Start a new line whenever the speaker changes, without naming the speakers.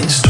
lights